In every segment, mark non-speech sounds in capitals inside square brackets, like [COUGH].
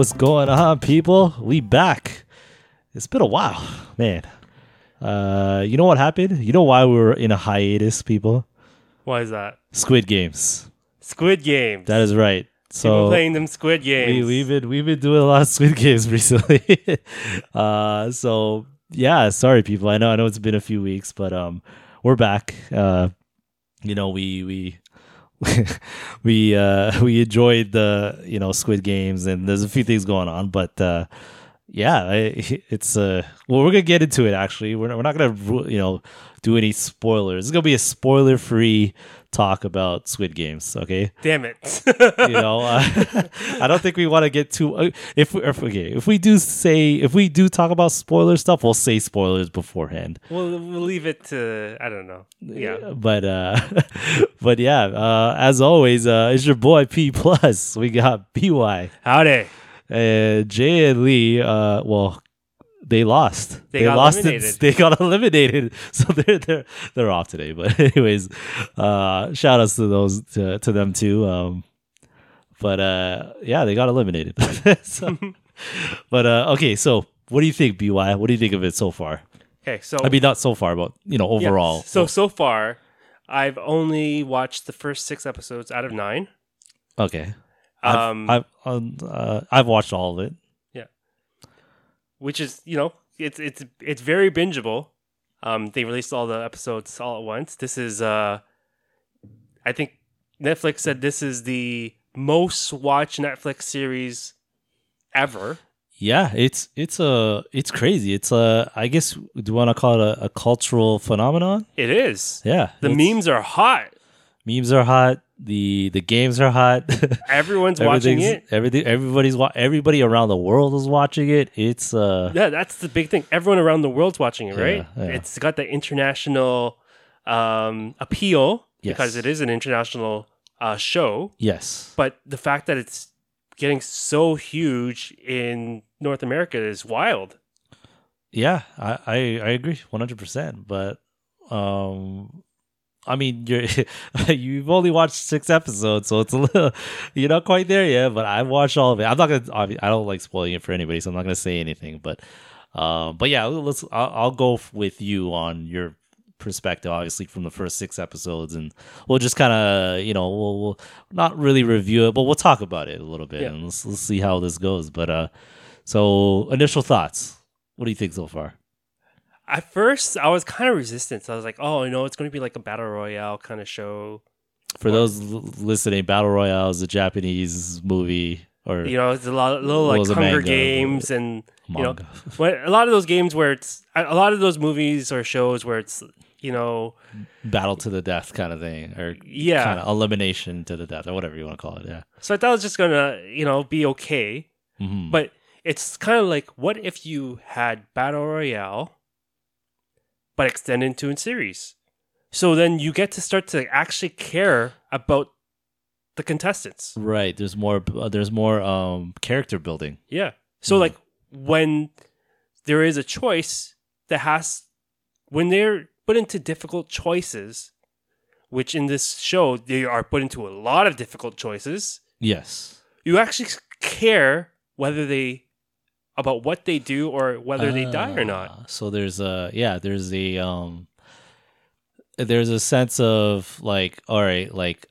What's going on, people? We back. It's been a while, man. Uh, you know what happened? You know why we were in a hiatus, people? Why is that? Squid Games. Squid Games. That is right. So People playing them Squid we, Games. we've been we've been doing a lot of Squid Games [LAUGHS] recently. uh, so yeah, sorry, people. I know I know it's been a few weeks, but um, we're back. Uh, you know, we we [LAUGHS] we uh [LAUGHS] we enjoyed the you know Squid Games, and there's a few things going on, but uh, yeah, [LAUGHS] it's uh well, we're gonna get into it. Actually, we're not, we're not gonna you know do any spoilers. It's gonna be a spoiler free talk about Squid Games. Okay Damn it. you know [LAUGHS] uh, [LAUGHS] i don't think we want to get too uh, if, we, if okay if we do say if we do talk about spoiler stuff we'll say spoilers beforehand we'll, we'll leave it to, I don't know. Yeah. but uh [LAUGHS] but yeah uh as always uh it's your boy p plus we got by Howdy. uh jay and lee uh well they lost. They got lost. it- eliminated. [LAUGHS] They got eliminated. [LAUGHS] So they're they're they're off today. But [LAUGHS] anyways, uh, shout outs to those to, to them too. Um, but uh, yeah, they got eliminated. so, but uh, okay, so what do you think, By? What do you think of it so far? Okay, so. I mean, not so far, but you know, yeah, overall. So, so far, I've only watched the first six episodes out of nine. okay, Um, I've I've, um, uh, I've watched all of it. Which is you know it's it's it's very bingeable. Um, they released all the episodes all at once. This is uh, I think Netflix said this is the most watched Netflix series ever. Yeah, it's it's a it's crazy. It's a I guess do you want to call it a, a cultural phenomenon? It is. Yeah, The memes are hot. memes are hot. The the games are hot. [LAUGHS] Everyone's watching it. Everything everybody's wa- everybody around the world is watching it. It's uh Yeah, that's the big thing. Everyone around the world's watching it, right? Yeah, yeah. It's got the international um, appeal Yes. because it is an international uh, show. yes. But the fact that it's getting so huge in North America is wild. Yeah, I I, I agree 100%, but um I mean, you're [LAUGHS] you've only watched six episodes, so it's a little you're not quite there yet. But I've watched all of it. I'm not gonna. I don't like spoiling it for anybody, so I'm not gonna say anything. But, um, but yeah, let's. I'll, I'll go f- with you on your perspective, obviously from the first six episodes, and we'll just kind of, you know, we'll, we'll not really review it, but we'll talk about it a little bit, Yeah. and let's let's see how this goes. But uh, so initial thoughts. What do you think so far? At first, I was kind of resistant. So I was like, oh, you know, it's going to be like a battle royale kind of show. For those l- listening, Battle Royale is a Japanese movie or You know, it's a lot, little like Hunger manga, Games and you know, [LAUGHS] a lot of those games where it's a a lot of those movies or shows where it's you know, battle to the death kind of thing, or yeah. kind of elimination to the death, or whatever you want to call it. Yeah. So I thought it was just gonna you know be okay. Mhm. But it's kind of like, what if you had battle royale, but extended into a series? So then you get to start to actually care about the contestants. Right. There's more. Uh, there's more um character building. Yeah. So Mhm. like when there is a choice that has when they're put into difficult choices, which in this show they are put into a lot of difficult choices, Yes. you actually care whether they about what they do or whether they die or not. Ah, So there's a yeah. There's a um. There's a sense of like, all right, like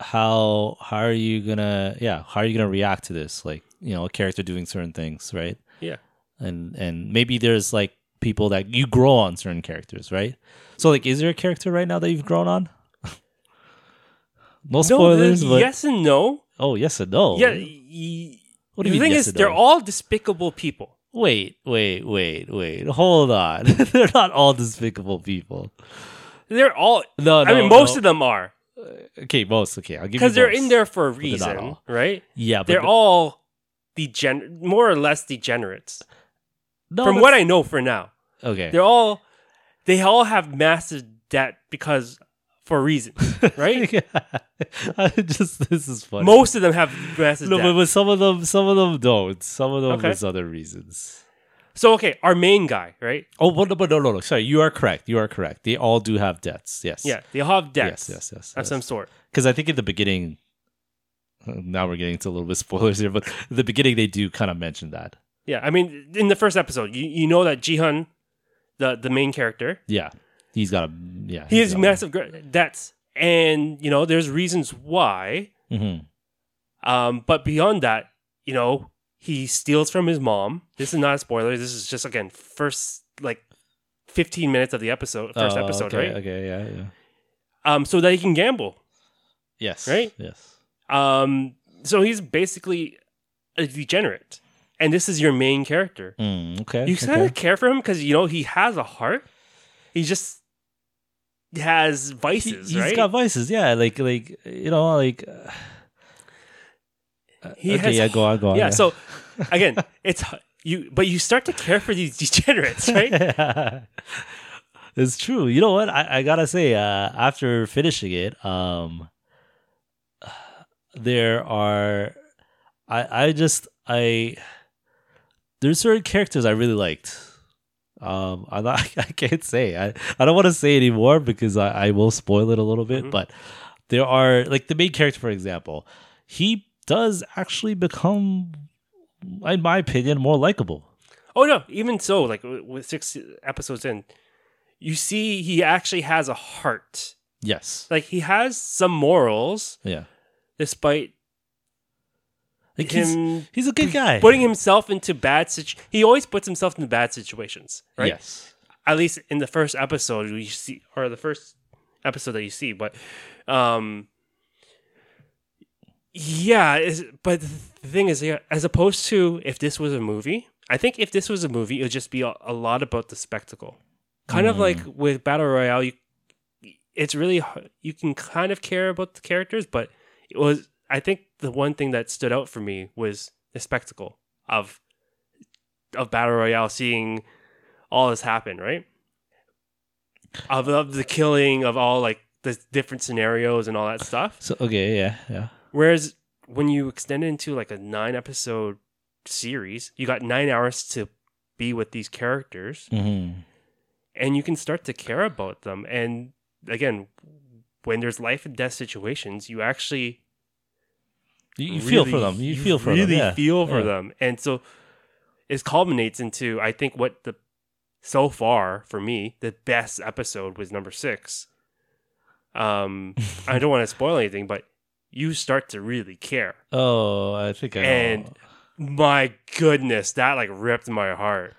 how how are you gonna yeah how are you gonna react to this like you know a character doing certain things right Yeah. and and maybe there's like people that you grow on certain characters right so like is there a character right now that you've grown on [LAUGHS] no spoilers No, but yes and no. oh yes and no Yeah. y- What do you the mean thing yes is, they're all despicable people. wait wait wait wait hold on [LAUGHS] they're not all despicable people They're all. no, no I mean, most no. of them are uh, okay most okay i'll give you because they're in there for a reason, right? yeah but They're the- all degen, more or less degenerates. no, From what I know for now, okay they're all they all have massive debt because for a reason, [LAUGHS] right? [LAUGHS] I just this is funny. Most of them have massive no, debt. but, but some of them, some of them don't. Some of them Okay. is other reasons. so okay, our main guy, right? Oh, but, no, but no, no, no. Sorry, you are correct. You are correct. They all do have debts. Yes. Yeah, they all have debts Yes, yes, yes. of some sort. Because I think in the beginning, now we're getting into a little bit of spoilers here, but at the beginning they do kind of mention that. Yeah, I mean, in the first episode, you, you know that Gi-hun, the the main character, Yeah, he's got a yeah. he has massive gr- debts, and you know there's reasons why. hmm Um, but beyond that, you know, he steals from his mom. This is not a spoiler. This is just again first like 15 minutes of the episode, first episode, Oh, okay, right? Okay, yeah, yeah. Um, so that he can gamble. Yes. Right? Yes. Um, so he's basically a degenerate, and this is your main character. Mm, okay. You okay. kind of care for him because you know he has a heart. He just has vices. He, has right? got vices. Yeah, like like you know like. Uh, He okay, has yeah, go on, go on. yeah, So again, it's you, but you start to care for these [LAUGHS] degenerates, right? [LAUGHS] it's true. You know what? I, I gotta say, uh, after finishing it, um, [SIGHS] there are, I I just I there's certain characters I really liked. Um, I'm not, [LAUGHS] I can't say I I don't want to say anymore because I I will spoil it a little bit, Mhm. but there are like the main character, for example, he does actually become, in my opinion, more likable. oh no, even so, like with six episodes in, you see he actually has a heart. Yes. Like he has some morals, Yeah. despite Like he's, him he's a good guy. putting himself into bad situ- He always puts himself in bad situations, right? Yes. At least in the first episode we see, or the first episode that you see. But, um, yeah. Is but the thing is, yeah, as opposed to if this was a movie, I think if this was a movie, it would just be a, a lot about the spectacle. Kind of Mm. like with battle royale, you, it's really you can kind of care about the characters, but it was. I think the one thing that stood out for me was the spectacle of of battle royale, seeing all this happen, right? Of, of the killing of all like the different scenarios and all that stuff. So okay, yeah, yeah. Whereas when you extend it into like a nine episode series, you got nine hours to be with these characters Mm-hmm. and you can start to care about them. And again, when there's life and death situations, you actually You, you feel for them. You, feel for really them. Yeah. feel for Yeah. them, and so it culminates into I think what the so far for me the best episode was number six. Um, I don't want to spoil anything, but you start to really care. Oh, I think I And- My goodness, that like ripped my heart.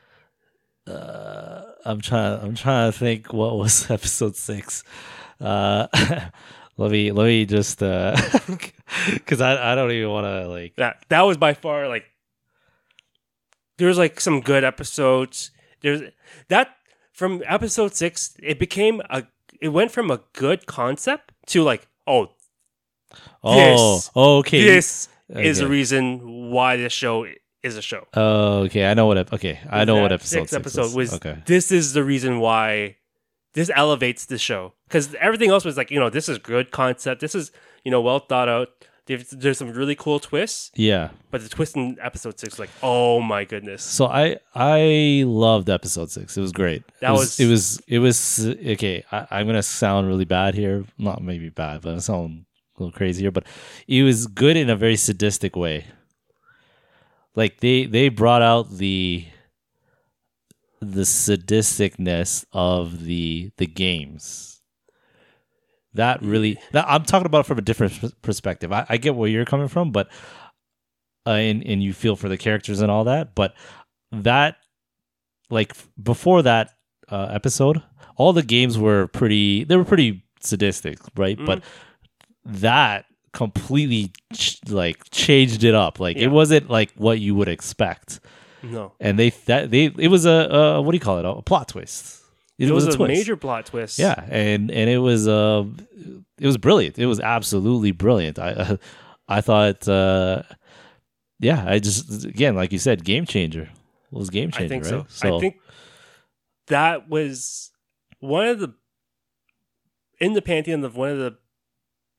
Uh, I'm trying. I'm trying to think. What was [LAUGHS] episode six? Uh, [LAUGHS] let me let me just uh [LAUGHS] because I I don't even want to like. That that was by far like there's like some good episodes. There's that from episode six, it became a it went from a good concept to like, oh, Oh, This- okay. this is the reason why this show is a show. Oh, okay. I know what. Okay, I know what episode sixth six episode is. was Okay. this is the reason why this elevates the show because everything else was like you know this is good concept this is you know well thought out there's, there's some really cool twists Yeah. but the twist in episode six like oh my goodness So I I loved episode six. It was great. That it was, was- it was it was okay. I, I'm gonna sound really bad here. Not maybe bad, but I sound a little crazy here. But it was good in a very sadistic way. Like they they brought out the the sadisticness of the the games. That really that I'm talking about from a different perspective. I, I get where you're coming from, but uh, and and you feel for the characters and all that, but that like before that uh, episode, all the games were pretty. They were pretty sadistic, right? Mhm. But that completely ch- like changed it up. Like Yeah. it wasn't like what you would expect, no and they that they it was a, a what do you call it? A, plot twist. it, was, a, twist. major plot twist Yeah, and and it was uh, it was brilliant. It was absolutely brilliant. I uh, [LAUGHS] I thought, uh, yeah, I just again, like you said, game changer. It was game changer. i think right? so. i think that was one of the in the pantheon of one of the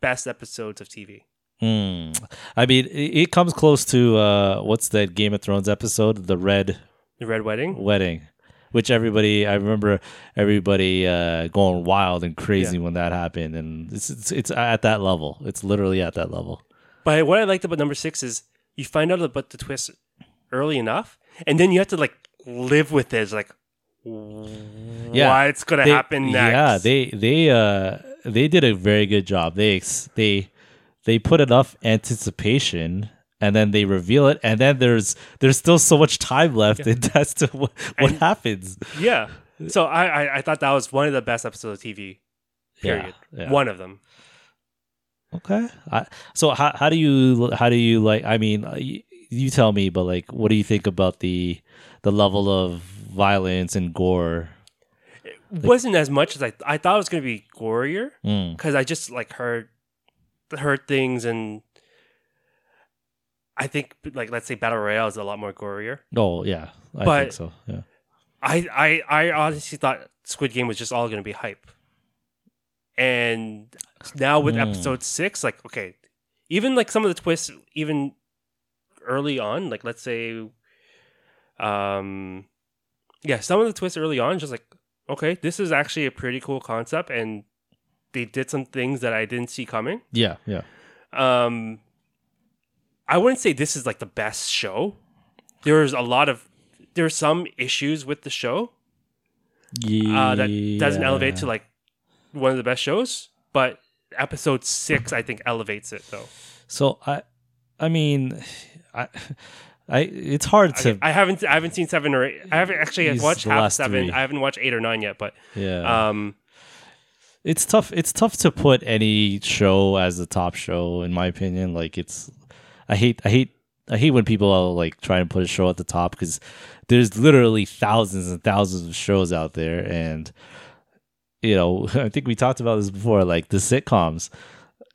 best episodes of tv Hmm. I mean, it, it comes close to uh, what's that Game of Thrones episode, the Red the red wedding Wedding, which everybody I remember everybody uh, going wild and crazy when that happened, and it's, it's it's at that level. It's literally at that level. But what I liked about number six is you find out about the twist early enough, and then you have to like live with it. It's like, Yeah. what's gonna They- happen next? Yeah, they they uh they did a very good job. They they they put enough anticipation and then they reveal it and then there's there's still so much time left and that's [LAUGHS] to what, what And- happens. yeah. So I, I I thought that was one of the best episodes of TV. Period. Yeah, yeah. One of them. Okay. I, so how how do you how do you like I mean uh, you, you tell me but like what do you think about the the level of violence and gore? It wasn't as much as I I thought it was gonna be gorier Mm. because I just like heard heard things and I think like let's say battle royale is a lot more gorier. Oh, yeah. I think so. Yeah. I I I honestly thought Squid Game was just all gonna be hype, and now with Mm. episode six, like okay, even like some of the twists, even early on, like let's say, um, yeah, some of the twists early on, just like okay, this is actually a pretty cool concept, and they did some things that I didn't see coming. Yeah, yeah. Um, I wouldn't say this is like the best show. There's a lot of there's some issues with the show uh, that doesn't elevate to like one of the best shows, but episode six I think elevates it though. So I, I mean, I, I it's hard to Okay, I haven't I haven't seen seven or eight. I haven't actually watched half seven. three. I haven't watched eight or nine yet, but yeah. um, it's tough. It's tough to put any show as the top show, in my opinion. Like it's, I hate, I hate, I hate when people are like try and put a show at the top because there's literally thousands and thousands of shows out there, and you know, [LAUGHS] I think we talked about this before, like the sitcoms,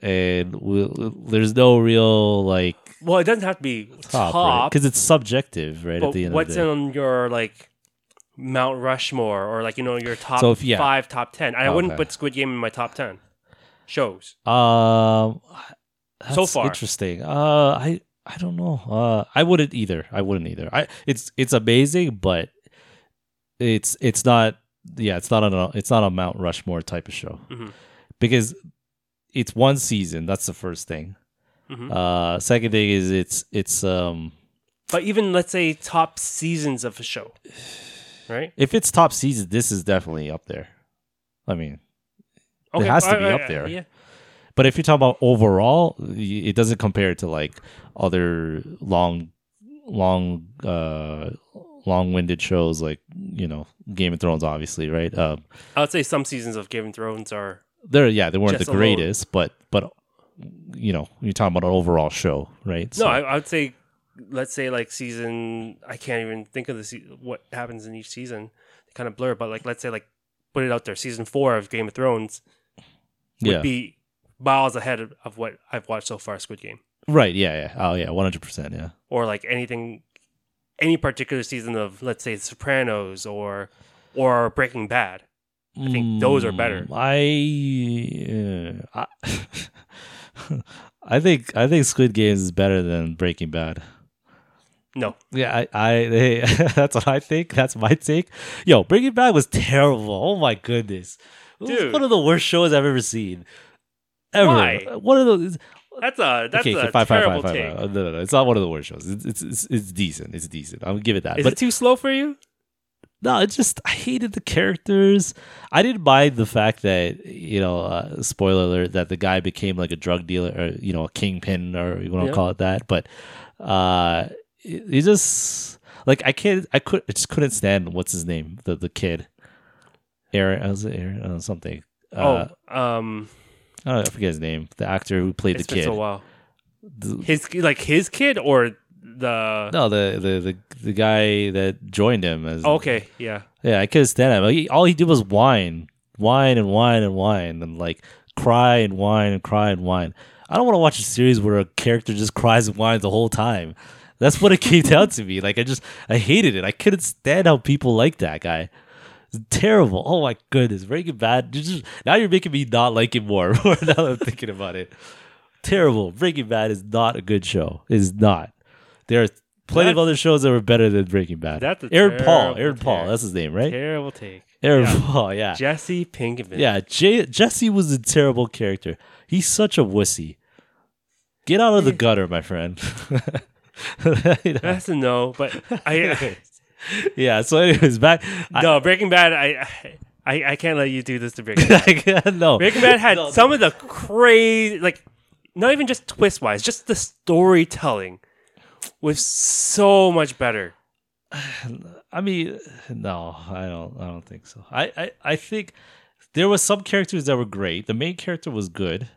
and we, there's no real like well, it doesn't have to be top because it's subjective, right? but at the end what's of the day. on your like Mount Rushmore or like you know your top So if- yeah. five, top ten? I wouldn't put Squid Game in my top ten shows. Um, So far. interesting. Uh, I I don't know. Uh, I wouldn't either. I wouldn't either. I it's it's amazing, but it's it's not. Yeah, it's not a it's not a Mount Rushmore type of show Mhm. because it's one season. That's the first thing. Mhm. Uh, second thing is it's it's um But even let's say top seasons of a show, right? if it's top season, this is definitely up there. I mean, It has to be up there. Yeah, But if you're talking about overall, it doesn't compare to like other long, long, uh, long-winded shows like you know Game of Thrones, obviously, right? Um, I would say some seasons of Game of Thrones are they're yeah, they weren't the alone. greatest, but but you know you're talking about an overall show, right? no. I, I would say, let's say like season. I can't even think of the se- what happens in each season. They kind of blur, but like let's say like put it out there. Season four of Game of Thrones would yeah, be miles ahead of, of what I've watched so far. Squid Game, right, yeah, yeah, oh yeah, one hundred percent, yeah. or like anything, any particular season of let's say Sopranos or or Breaking Bad. I think those are better. Mm, I, uh, I, [LAUGHS] I think I think Squid Games is better than Breaking Bad. No, Yeah, I, I hey, [LAUGHS] that's what I think. That's my take. Yo, Breaking Bad was terrible. Oh my goodness, it was Dude. one of the worst shows I've ever seen. Ever. Why? One of those. that's a that's okay, a fine, terrible fine, take. No, no, no. It's not one of the worst shows. It's it's it's, decent. It's decent. I'll give it that. Is but it too slow for you? no, it's just I hated the characters. I didn't mind the fact that you know, uh, spoiler alert, that the guy became like a drug dealer or you know a kingpin or you want to Yeah. call it that. But uh, it just like I can't. I could. I just couldn't stand what's his name, the the kid, Aaron. I was it Aaron? Uh, something. Uh, oh, um, I, don't know, I forget his name. The actor who played it's the been kid. so while. The- His like his kid or the no, the, the the the guy that joined him as Oh, okay, yeah. Yeah, I couldn't stand him. Like, he- all he did was whine, whine and whine and whine, and like cry and whine and cry and whine. I don't want to watch a series where a character just cries and whines the whole time. That's what it came down to me. Like I just, I hated it. I couldn't stand how people like that guy. It's terrible. Oh my goodness, Breaking Bad. You just now you're making me not like it more. [LAUGHS] now that I'm thinking about it, terrible. Breaking Bad is not a good show. It is not. There are plenty of other shows that were better than Breaking Bad. That's Aaron Paul. Aaron Paul. take. That's his name, right? Terrible take. Aaron Yeah. Paul. Yeah. Jesse Pinkman. Yeah. Jay, Jesse was a terrible character. He's such a wussy. Get out of the gutter, my friend. [LAUGHS] You [LAUGHS] know? That's a no. But I, uh, [LAUGHS] yeah. So, anyways, back. I- no Breaking Bad. I, I I can't let you do this to Breaking [LAUGHS] Bad. no. Breaking Bad had No, some of the crazy, like, not even just twist wise, just the storytelling was so much better. [SIGHS] I mean, no, I don't. I don't think so. I, I, I think there was some characters that were great. The main character was good,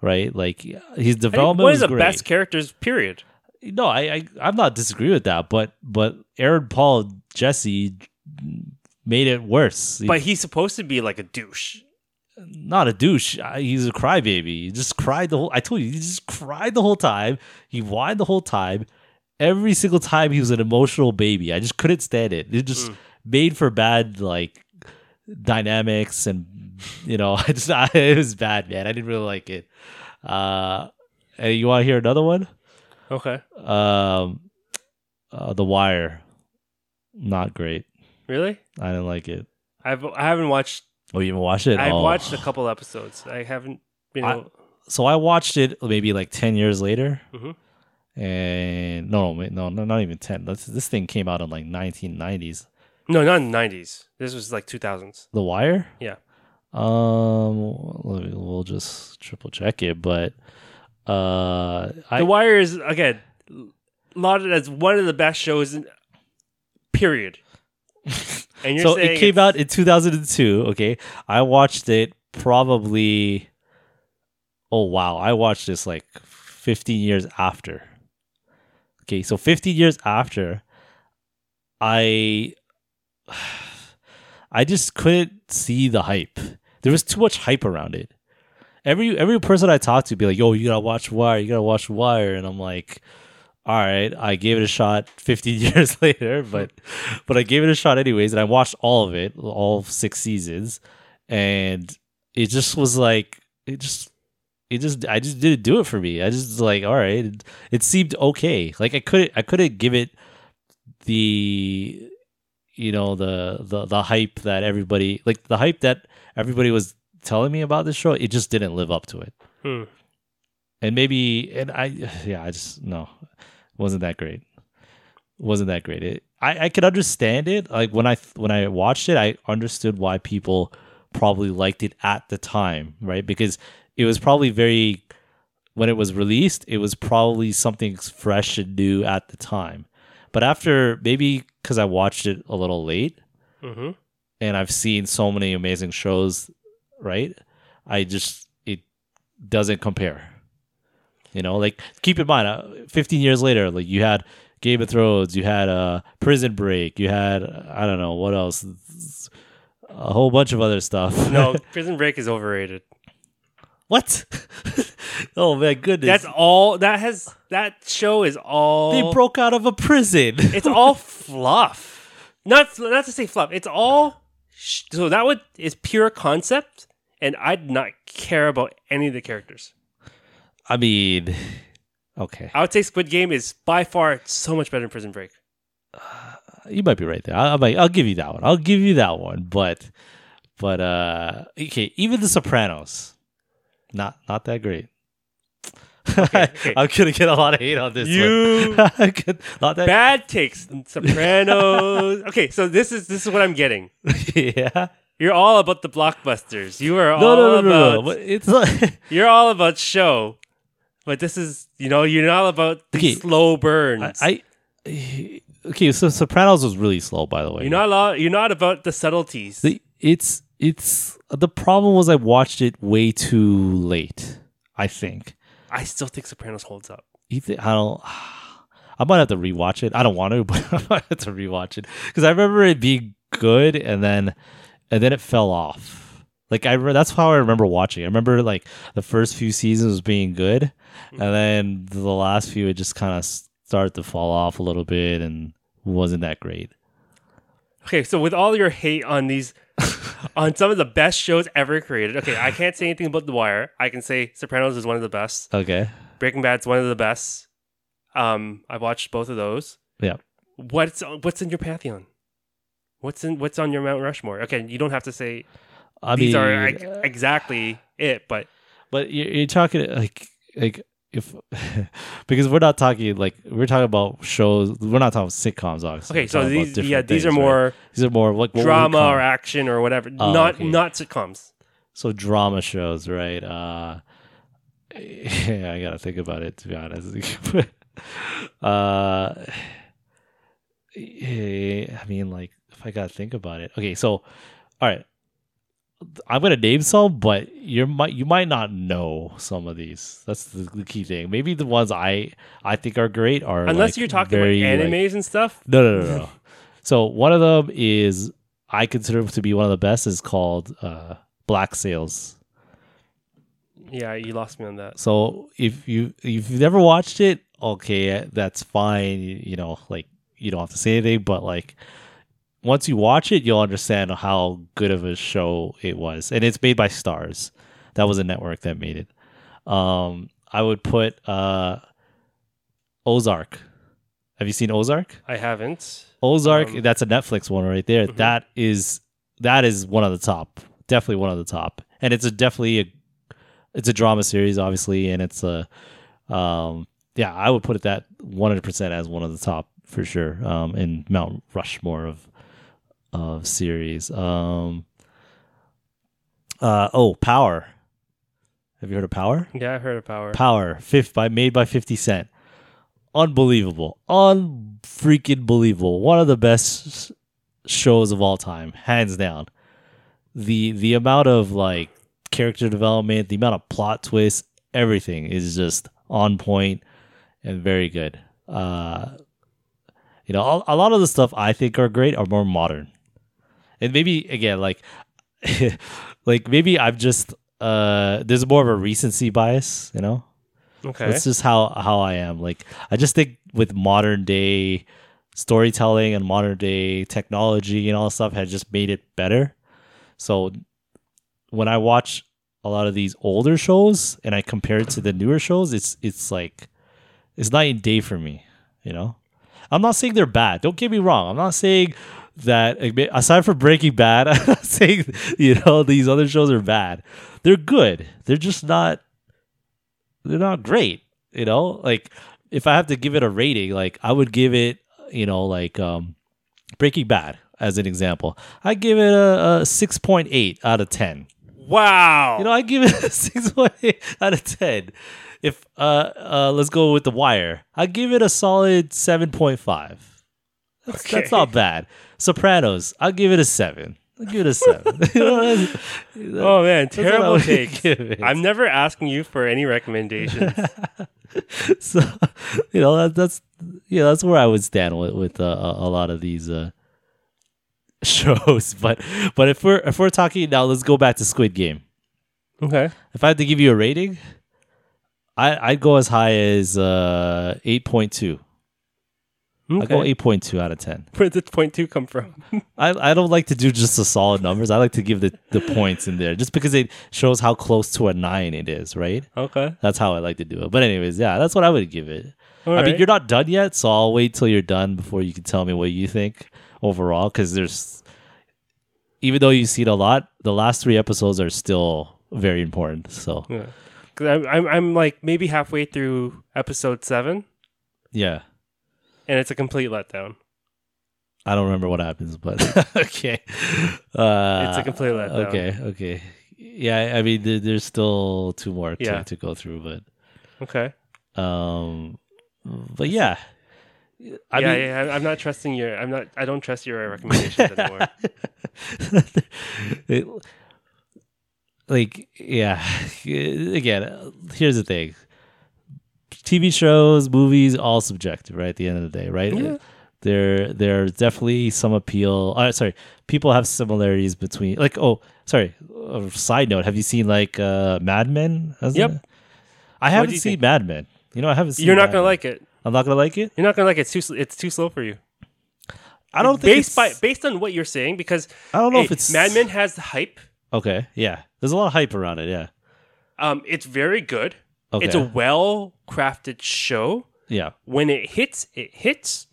right? Like his I think development one was of the great. best characters. Period. No, I, I, I'm not disagreeing with that. But, but Aaron Paul Jesse made it worse. But he's supposed to be like a douche. not a douche. He's a crybaby. He just cried the whole. I told you, he just cried the whole time. He whined the whole time. Every single time he was an emotional baby. I just couldn't stand it. It just made for bad like dynamics and you know. [LAUGHS] I just I, [LAUGHS] it was bad, man. I didn't really like it. Uh, and you want to hear another one? Okay. Um, uh, The Wire. Not great. Really? I didn't like it. I've I haven't watched. Oh, you even watched it? I've Oh. watched a couple episodes. I haven't been. I- able, so I watched it maybe like ten years later, Mhm. and no, wait, no, no, not even ten. This, this thing came out in like nineteen nineties. no, not in the nineties. This was like two thousands. The Wire. Yeah. Um, let me- we'll just triple check it, but uh, I The Wire is again lauded as one of the best shows. In, period. [LAUGHS] And you're so it came out in two thousand and two. Okay, I watched it probably. Oh wow, I watched this like fifteen years after. Okay, so fifteen years after, I [SIGHS] I just couldn't see the hype. There was too much hype around it. Every every person I talked to be like, "Yo, you gotta watch Wire. You gotta watch Wire," and I'm like, "All right." I gave it a shot. 15 [LAUGHS] years later, but but I gave it a shot anyways, and I watched all of it, all six seasons, and it just was like it just it just I just didn't do it for me. I just like all right, it, it seemed okay. Like I couldn't I couldn't give it the you know the the the hype that everybody like the hype that everybody was telling me about this show. It just didn't live up to it, Hmm. and maybe and I [SIGHS] yeah I just no wasn't that great. Wasn't that great? It, I I could understand it. Like when I when I watched it, I understood why people probably liked it at the time, right? Because it was probably very when it was released, it was probably something fresh and new at the time. But after maybe because I watched it a little late Mm-hmm. and I've seen so many amazing shows, right? I just it doesn't compare. You know, like keep in mind, uh, 15 years later, like you had Game of Thrones, you had uh, Prison Break, you had I don't know what else, a whole bunch of other stuff. [LAUGHS] No, [LAUGHS] Prison Break is overrated. what? [LAUGHS] oh my goodness! That's all. That has that show is all. they broke out of a prison. It's all fluff. Not not to say fluff. It's all. sh- So that would is pure concept, and I would not care about any of the characters. I mean, okay, I would say Squid Game is by far so much better than Prison Break. you might be right there. I, I might, I'll give you that one. I'll give you that one. But, but uh, okay, even The Sopranos, not not that great. okay. [LAUGHS] I'm gonna get a lot of hate on this You-. [LAUGHS] Could- not that Bad takes. Sopranos. [LAUGHS] okay, so this is this is what I'm getting. yeah. You're all about the blockbusters. You are No, all no, no, no, about. no. But It's like, [LAUGHS] You're all about show, but this is you know you're not about the Okay. slow burns. I, I okay. So Sopranos was really slow, by the way. you're not lo- you're not about the subtleties. The, it's it's the problem was I watched it way too late. I think. I still think Sopranos holds up. You thi- I don't. [SIGHS] I might have to rewatch it. I don't want to, [LAUGHS] but I might have to rewatch it because I remember it being good, and then and then it fell off. Like I, re- that's how I remember watching. I remember like the first few seasons being good, and then the last few it just kind of started to fall off a little bit and wasn't that great. Okay, so with all your hate on these, [LAUGHS] on some of the best shows ever created. Okay, I can't say anything about The Wire. I can say Sopranos is one of the best. Okay. Breaking Bad's one of the best. Um, I've watched both of those. Yeah. What's what's in your pantheon? What's in what's on your Mount Rushmore? Okay, you don't have to say I these mean, are like, exactly it, but But you're, you're talking like like if [LAUGHS] because we're not talking like we're talking about shows. We're not talking about sitcoms, obviously. Okay, We're so these different yeah these are things, right? more these are more like what we would drama or action or whatever. Oh, not okay. not sitcoms. so drama shows, right? Uh, [LAUGHS] yeah, I gotta think about it to be honest. [LAUGHS] uh, [SIGHS] I mean, like if I gotta think about it. Okay, so all right, I'm gonna name some, but you might you might not know some of these. That's the, the key thing. Maybe the ones I I think are great are Unless like, you're talking very, about like- animes and stuff. no, no, no, no. [LAUGHS] so one of them is I consider to be one of the best is called uh, Black Sails. Yeah, you lost me on that. So if you if you've never watched it, okay, that's fine. You, you know, like you don't have to say anything, but like once you watch it, you'll understand how good of a show it was, and it's made by Starz. That was a network that made it. Um, I would put uh, Ozark. Have you seen Ozark? I haven't. Ozark, Um, that's a Netflix one right there. Mhm. That is that is one of the top. Definitely one of the top. And it's a definitely a it's a drama series obviously and it's a um yeah, I would put it that 100% as one of the top for sure. Um in Mount Rushmore of of series. Um uh oh, Power. Have you heard of Power? Yeah, I heard of Power. Power, fifth by made by Fifty Cent. Unbelievable, unfreaking believable. One of the best shows of all time, hands down. The the amount of like character development, the amount of plot twists, everything is just on point and very good. Uh, you know, a, a lot of the stuff I think are great are more modern, and maybe again like [LAUGHS] like maybe I'm just uh there's more of a recency bias, you know. okay. That's just how how I am. Like I just think with modern day storytelling and modern day technology and all that stuff has just made it better. So when I watch a lot of these older shows and I compare it to the newer shows, it's it's like it's night and day for me, you know? I'm not saying they're bad. Don't get me wrong. I'm not saying that aside from Breaking Bad, [LAUGHS] I'm not saying you know these other shows are bad. They're good. They're just not they're not great. You know, like if I have to give it a rating, like I would give it, you know, like um Breaking Bad as an example. I give it a, a six point eight out of ten. wow. You know, I give it a [LAUGHS] six point eight out of ten. If uh uh let's go with the wire, I give it a solid seven point five. That's, that's not bad. Sopranos, I'll give it a seven. I'll give it a seven. [LAUGHS] You know, that's- oh man, that's what I terrible takes. [LAUGHS] I'm never asking you for any recommendations. [LAUGHS] so you know that, that's yeah that's where I would stand with with uh, a, a lot of these uh, shows. But but if we're if we're talking now, let's go back to Squid Game. okay. If I had to give you a rating, I I'd go as high as uh, eight point two. I go eight point two out of ten. Where did point two come from? [LAUGHS] I, I don't like to do just the solid numbers. I like to give the, the points in there just because it shows how close to a nine it is, right? Okay. That's how I like to do it. But anyways, yeah, that's what I would give it. All I mean, you're not done yet, so I'll wait till you're done before you can tell me what you think overall. Because there's, even though you see it a lot, the last three episodes are still very important. So Yeah. I'm, I'm I'm like maybe halfway through episode seven, yeah, and it's a complete letdown. I don't remember what happens, but [LAUGHS] okay, uh, It's a complete letdown. Okay, okay, yeah. I mean, there, there's still two more to, Yeah. to go through, but Okay. um, but yeah. I yeah, mean, yeah. I'm- not trusting your. I'm not. I don't trust your recommendations anymore. [LAUGHS] It- like yeah [LAUGHS] again here's the thing tv shows movies all subjective right at the end of the day right Yeah. there there's definitely some appeal uh, sorry people have similarities between like oh sorry uh, side note have you seen like uh mad men Yep. it- i haven't seen think? mad men you know i haven't seen You're not Mad gonna Men. like it. i'm not gonna like it You're not gonna like it. It's too. It's too slow for you. i don't think based by based on what you're saying because i don't know hey, if it's Mad Men has the hype. okay yeah there's a lot of hype around it yeah Um, it's very good. Okay It's a well crafted show. yeah When it hits, it hits.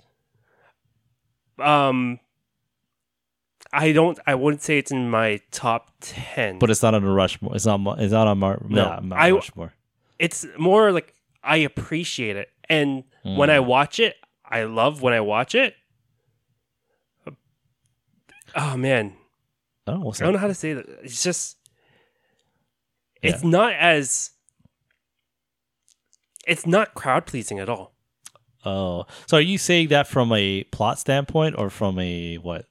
Um, I don't. I wouldn't say it's in my top ten, But it's not on the Rushmore. It's not. It's not on Mar. No. No, Mount I- Rushmore. it's more like I appreciate it. And when I watch it, I love when I watch it. Oh man, Oh, I don't know how to say that. It's just it's not as it's not crowd pleasing at all. Oh, so are you saying that from a plot standpoint or from a what?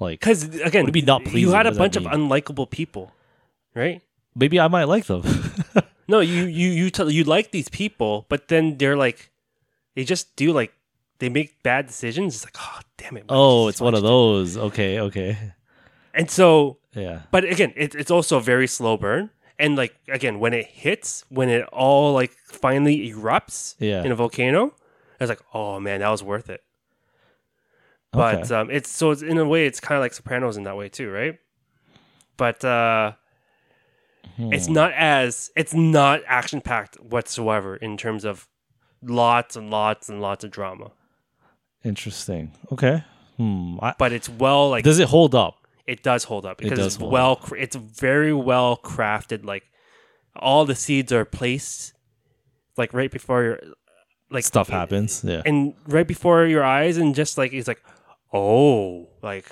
Like Because again, What do you mean not you had a bunch of unlikable people, right? maybe I might like them. [LAUGHS] No, you you you tell you like these people, but then they're like, they just do like they make bad decisions. It's like, oh damn it! why did you oh, it's one of those. Okay, okay. And so, yeah. but again, it, it's also a very slow burn. And like again, when it hits, when it all like finally erupts Yeah. in a volcano, I was like, oh man, that was worth it. But Okay. um, it's so it's in a way, it's kind of like Sopranos in that way too, right? But uh, it's Hmm. not as it's not action packed whatsoever in terms of lots and lots and lots of drama. Interesting. Okay. Hmm. I, But it's well like does it hold up? It does hold up because does it's well cr- it's very well crafted. Like all the seeds are placed like right before your like Stuff happens. Yeah. and right before your eyes and just like it's like oh like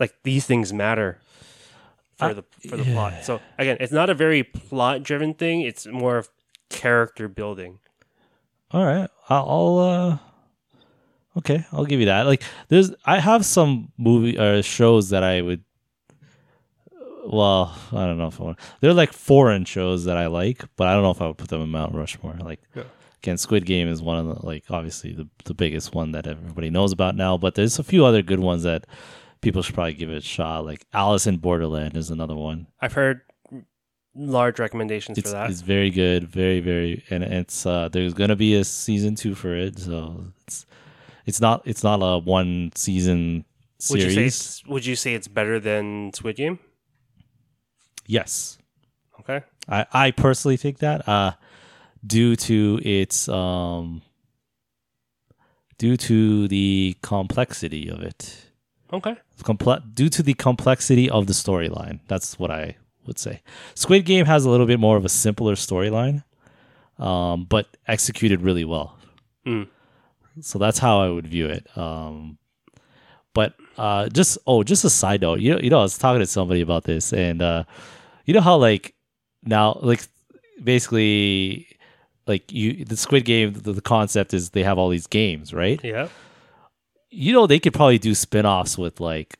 like these things matter for I- the for the plot so again it's not a very plot driven thing it's more of character building All right. I'll, I'll uh okay, I'll give you that. Like there's I have some movie or shows that I would well, I don't know if I want. They're like foreign shows that I like, but I don't know if I would put them in Mount Rushmore. Like Yeah. again, Squid Game is one of the like obviously the the biggest one that everybody knows about now, but there's a few other good ones that people should probably give it a shot. Like Alice in Borderland is another one. i've heard large recommendations It's, for that it's very good, very very, and it's uh there's gonna be a season two for it, so it's it's not it's not a one season would you say series. it's, would you say it's better than squid game Yes, okay I I personally think that uh due to its um due to the complexity of it. okay Comple- due to the complexity of the storyline. That's what I would say. Squid Game has a little bit more of a simpler storyline, um, but executed really well. Mm. So that's how I would view it. Um, but uh, just oh, just a side note. You know, you know, I was talking to somebody about this, and uh, you know how like now, like basically, like you, the Squid Game. The, the concept is they have all these games, right? yeah you know they could probably do spin-offs with like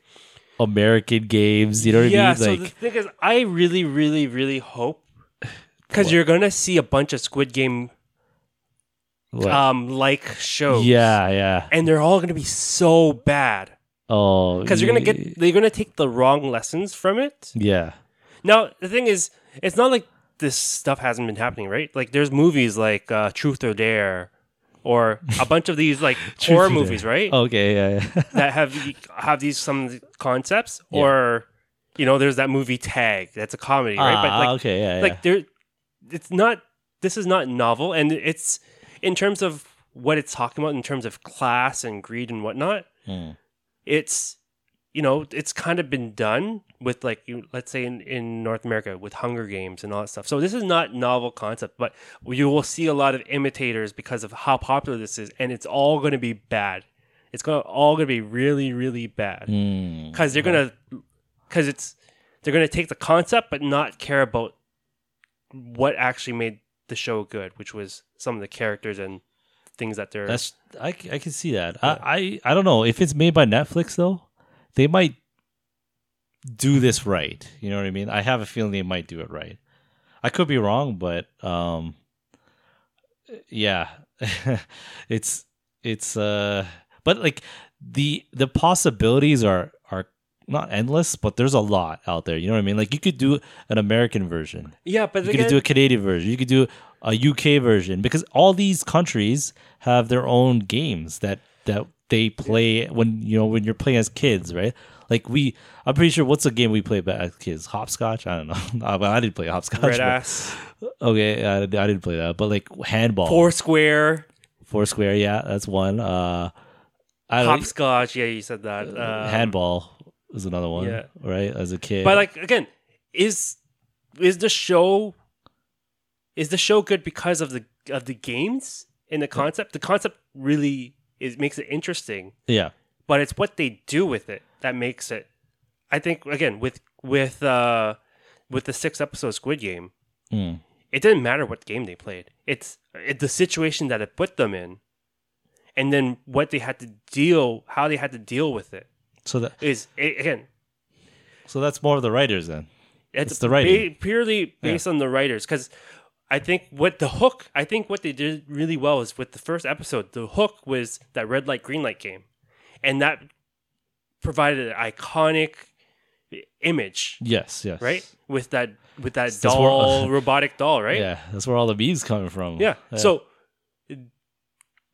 American games, you know what yeah I mean? Yeah, so Like the thing is i really really really hope because you're gonna see a bunch of squid game what? um like shows yeah, yeah. and they're all going to be so bad Oh, because you're going to get they're going to take the wrong lessons from it. yeah. Now the thing is, it's not like this stuff hasn't been happening, right? Like there's movies like uh, Truth or Dare, or a bunch of these like [LAUGHS] horror Dare. movies, right? Okay, yeah, yeah. [LAUGHS] That have have these some concepts, Yeah. or you know, there's that movie Tag. That's a comedy, right? But Ah, like okay, yeah, yeah. like there it's not this is not novel and it's in terms of what it's talking about in terms of class and greed and whatnot Hmm. it's you know it's kind of been done with like you, let's say in, in north america with hunger games and all that stuff so this is not novel concept but you will see a lot of imitators because of how popular this is and it's all going to be bad it's going to all going to be really really bad Hmm. because they're gonna because it's they're gonna take the concept but not care about what actually made the show good, which was some of the characters and things that they're. That's I, I can see that. I, I I don't know if it's made by Netflix though. They might do this right. You know what I mean? I have a feeling they might do it right. I could be wrong, but um, yeah, [LAUGHS] it's it's uh, but like the the possibilities are not endless, but there's a lot out there. You know what I mean? Like you could do an American version. yeah, but You could do a Canadian version. You could do a UK version because all these countries have their own games that that they play when you know when you're playing as kids, right? Like we, I'm pretty sure. What's a game we play as kids? Hopscotch? I don't know. [LAUGHS] Uh, but I didn't play hopscotch. red but- ass, Okay, I, I didn't play that. But like handball, Foursquare, Foursquare, yeah, that's one. Uh, I hopscotch. Yeah, you said that. Um, handball is another one. yeah. right. As a kid, But like again, is is the show is the show good because of the of the games and the concept? The concept really is makes it interesting, Yeah. but it's what they do with it that makes it. I think again with with uh with the six episode Squid Game, Mm. it didn't matter what game they played. It's it, the situation that it put them in, and then what they had to deal, how they had to deal with it. So that Is again, so that's more of the writers then. it's, It's the writing. ba- purely based on the writers because I think what the hook, I think what they did really well is with the first episode, the hook was that red light green light game, and that provided an iconic image, Yes, yes. right? With that with that That's where- doll, [LAUGHS] robotic doll, right? Yeah, that's where all the bees coming from. Yeah. So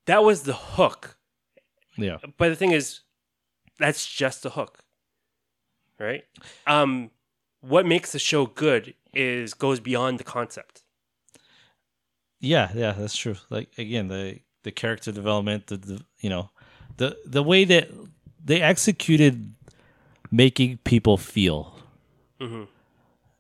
that was the hook. yeah. But the thing is, that's just the hook. Right? Um what makes the show good is goes beyond the concept. Yeah, yeah, that's true. Like again, the the character development, the, the you know, the the way that they executed making people feel, Mhm.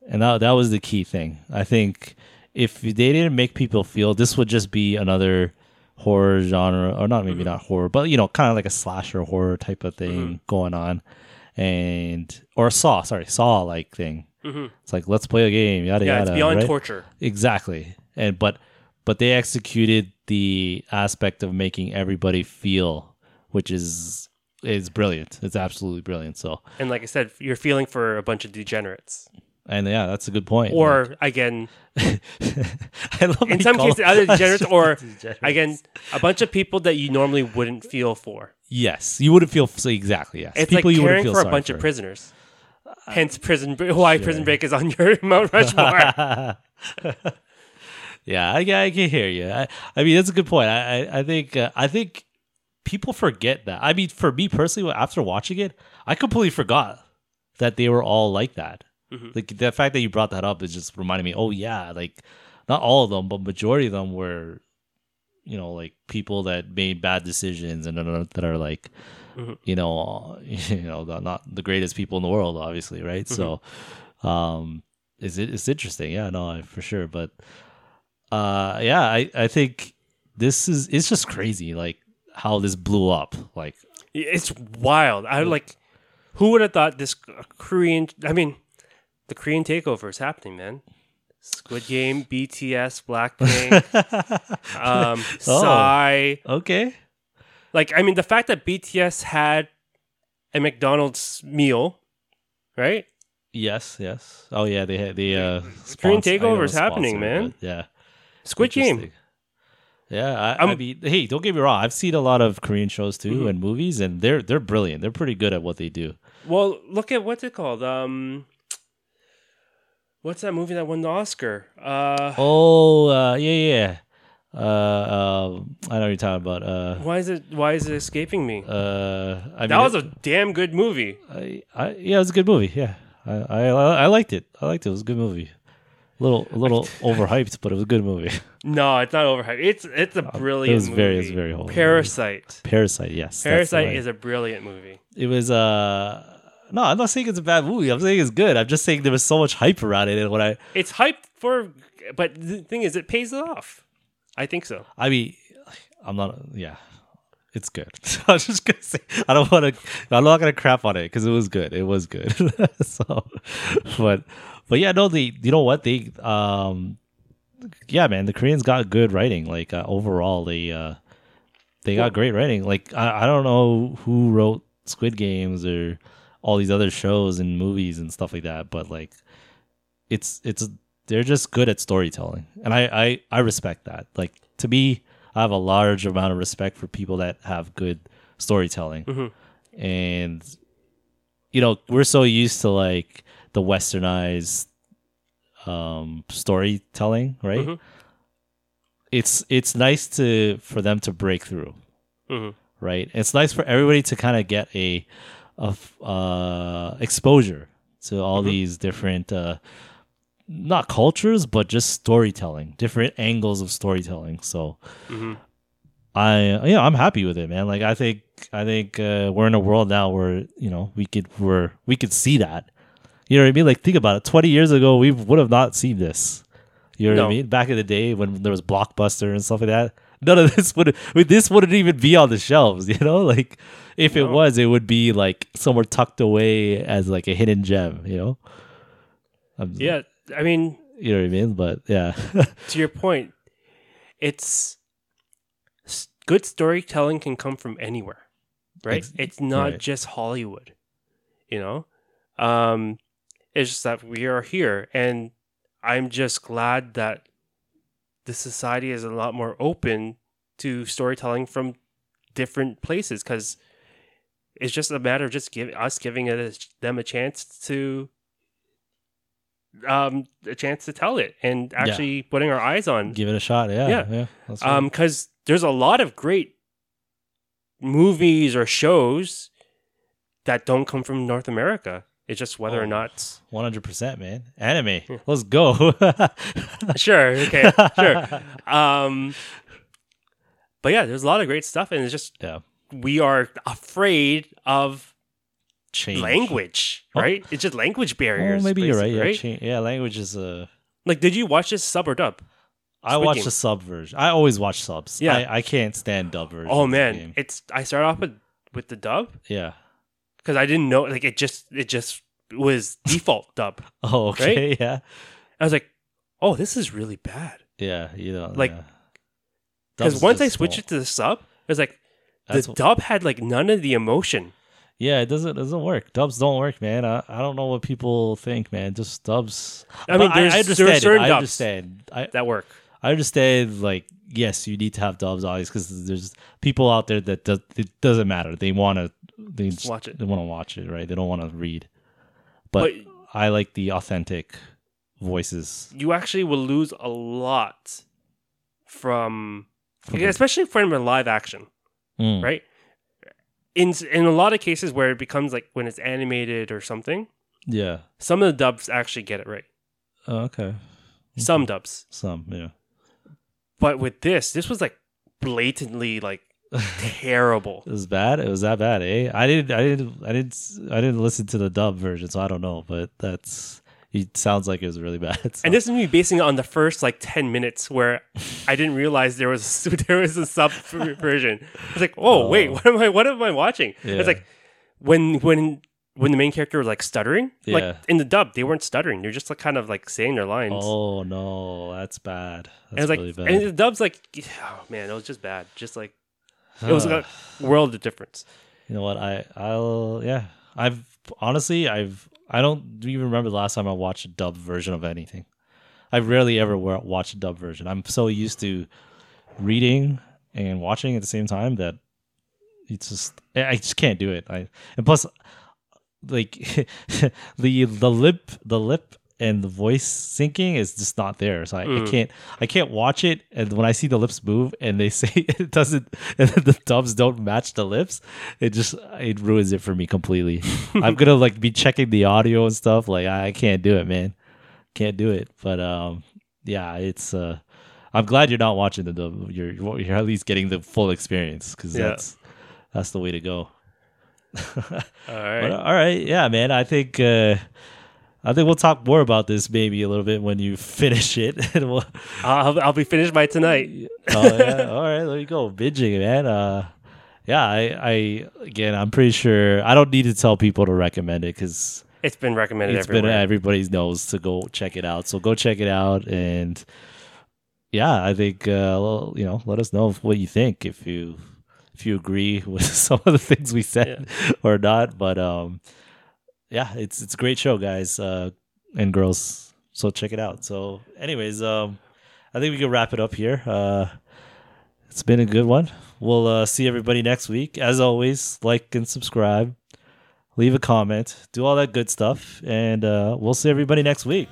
and that that was the key thing. I think if they didn't make people feel, this would just be another horror genre, or not maybe not horror, but you know, kind of like a slasher horror type of thing going on, and or Saw, sorry, Saw like thing. Mhm. It's like let's play a game, yada Yeah, yada. it's beyond right? torture. Exactly. And but but they executed the aspect of making everybody feel, which is is brilliant. It's absolutely brilliant. So And like I said, you're feeling for a bunch of degenerates. And yeah, that's a good point. Or again, [LAUGHS] I love in some cases other [LAUGHS] degenerates or [LAUGHS] Degenerates. again, a bunch of people that you normally wouldn't feel for. yes, you wouldn't feel so exactly. Yes, It's people like you wouldn't caring feel for a bunch for. of prisoners. Hence, prison. Why Prison Break is on your Mount Rushmore? yeah, I, I can hear you. I, I mean, that's a good point. I, I, I think, uh, I think people forget that. I mean, for me personally, after watching it, I completely forgot that they were all like that. Mhm. Like the fact that you brought that up is just reminding me. Oh yeah, like not all of them, but majority of them were, you know, like people that made bad decisions and that are- that are like, Mhm. you know, [LAUGHS] you know, the- not the greatest people in the world, obviously, right? So, um, is it? It's interesting, yeah, no, for sure, but uh, yeah, I I think this is it's just crazy, like how this blew up, like It's wild. I like. Who would have thought this Korean? I mean, the Korean takeover is happening, man. Squid Game, BTS, Blackpink, [LAUGHS] um, [LAUGHS] Oh. Psy. okay, Like, I mean, the fact that BTS had a McDonald's meal, right? yes, yes, oh yeah, they had the uh, Korean sponsor- I takeover is happening, man. Yeah, Squid Game. Yeah, I, I mean, hey, don't get me wrong. I've seen a lot of Korean shows too Mhm. and movies, and they're they're brilliant. They're pretty good at what they do. Well, look at what's it called? Um, what's that movie that won the Oscar? Uh, Oh, uh, yeah, yeah. Uh, uh, I know what you're talking about. Uh, why is it? Why is it escaping me? uh, I mean, that was a damn good movie. I, I, yeah, it was a good movie. Yeah, I, I, I liked it. I liked it. It was a good movie. A little, a little [LAUGHS] overhyped, but it was a good movie. No, it's not overhyped. It's it's a brilliant. Uh, was movie. very- it was very whole- Parasite. Parasite, yes. Parasite right. is a brilliant movie. It was. Uh, no, I'm not saying it's a bad movie. I'm saying it's good. I'm just saying there was so much hype around it, and when I, It's hyped for, but the thing is, it pays off. I think so. I mean, I'm not. Yeah, it's good. [LAUGHS] I was just gonna say I don't want to. I'm not gonna crap on it because it was good. It was good. [LAUGHS] so, but but yeah, no. The you know what they um, yeah, man. The Koreans got good writing. Like uh, overall, they uh, they got great writing. Like I, I don't know who wrote Squid Games or all these other shows and movies and stuff like that, but like it's it's they're just good at storytelling, and I I I respect that. Like to me, I have a large amount of respect for people that have good storytelling, Mhm. and you know we're so used to like the westernized um storytelling, right? Mhm. It's it's nice to for them to break through hmm right? It's nice for everybody to kind of get a, a f- uh, exposure to all Mhm. these different, uh, not cultures, but just storytelling, different angles of storytelling. So hmm I, yeah, I'm happy with it, man. Like I think, I think uh, we're in a world now where you know we could, we're we could see that. You know what I mean? Like think about it. Twenty years ago, we would have not seen this. You know what I mean? Back in the day when there was Blockbuster and stuff like that, none of this would this wouldn't even be on the shelves. [LAUGHS] You know, like if it was, it would be like somewhere tucked away as like a hidden gem. You know? I'm- Yeah, I mean, you know what I mean. But yeah, [LAUGHS] to your point, it's good storytelling can come from anywhere, right? Ex- it's not right. just Hollywood, you know. Um, it's just that we are here, and I'm just glad that the society is a lot more open to storytelling from different places because it's just a matter of just give us giving it a, them a chance to um a chance to tell it and actually putting our eyes on give it a shot. Yeah, Yeah. yeah. um because there's a lot of great movies or shows that don't come from north america it's just whether Oh. or not One hundred percent, man. Anime. Let's go. [LAUGHS] sure okay sure [LAUGHS] um but yeah there's a lot of great stuff and it's just yeah. we are afraid of Change. language Oh. right it's just language Oh, barriers maybe you're right. Yeah, change. yeah. Language is a. like did you watch this sub or dub I watch the sub version. I always watch subs. Yeah. I, I can't stand dub versions. oh man it's i start off with with the dub Yeah. Because I didn't know like it just it just was [LAUGHS] default dub. Oh, okay. Yeah. I was like, oh, this is really bad. Yeah. You know. Like. Because Dubs once I switched don't- it to the sub, it was like the That's dub had like none of the emotion. Yeah, it doesn't it doesn't work. Dubs don't work, man. I, I don't know what people think, man. Just dubs. I mean, I, there understand. are it. certain I dubs understand. I that work. I understand. Like, yes, you need to have dubs, always, because there's people out there that does, it doesn't matter. They want to they just, Watch it. They want to watch it, right? They don't want to read. But, But I like the authentic voices. you actually will lose a lot from, the- especially from a live action, Mm. right? In in a lot of cases where it becomes like when it's animated or something, Yeah. some of the dubs actually get it right. Oh, okay. Some dubs. Some. Yeah. But with this, this was like blatantly like [LAUGHS] terrible. It was bad. It was that bad, eh? I didn't. I didn't. I didn't. I didn't listen to the dub version, so I don't know. But that's. It sounds like it was really [LAUGHS] bad. so- And this is me basing it on the first like ten minutes where I didn't realize there was [LAUGHS] there was a sub version. I was like, oh, wait, what am I what am I watching? Yeah. It's like when when when the main character was like stuttering, Yeah. like in the dub, they weren't stuttering. They're just like kind of like saying their lines. Oh no, that's bad. and That's it's like really bad. and the dub's like oh man, it was just bad. Just like it was a world of difference. you know what? I I'll yeah. I've honestly I've I don't even remember the last time I watched a dub version of anything. I rarely ever wa- watch a dub version. I'm so used to reading and watching at the same time that it's just I just can't do it. I and plus like [LAUGHS] the the lip the lip and the voice syncing is just not there. So I, I Mm. can't I can't watch it and when I see the lips move and they [LAUGHS] say it doesn't and the dubs don't match the lips, it just it ruins it for me completely. [LAUGHS] I'm gonna like be checking the audio and stuff. Like I, I can't do it, man. Can't do it. But um yeah, it's uh I'm glad you're not watching the dub. You're you're at least getting the full experience because Yeah. that's that's the way to go. [LAUGHS] All But, right. uh, all right, yeah, man. I think uh, I think we'll talk more about this maybe a little bit when you [LAUGHS] finish it. [LAUGHS] and we'll, I'll, I'll be finished by tonight. [LAUGHS] oh yeah, all right, there you go, binging, man. Uh, yeah, I, I again, I'm pretty sure I don't need to tell people to recommend it because It's been recommended it's been everywhere. everybody knows to go check it out. So go check it out, and yeah, I think uh, you know, let us know what you think if you if you agree with some of the things we said or not. But um, yeah, it's it's a great show, guys uh, and girls. So check it out. So, anyways, um, I think we can wrap it up here. Uh, it's been a good one. We'll uh, see everybody next week. As always, like and subscribe, leave a comment, do all that good stuff, and uh, we'll see everybody next week.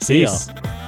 See Peace. ya.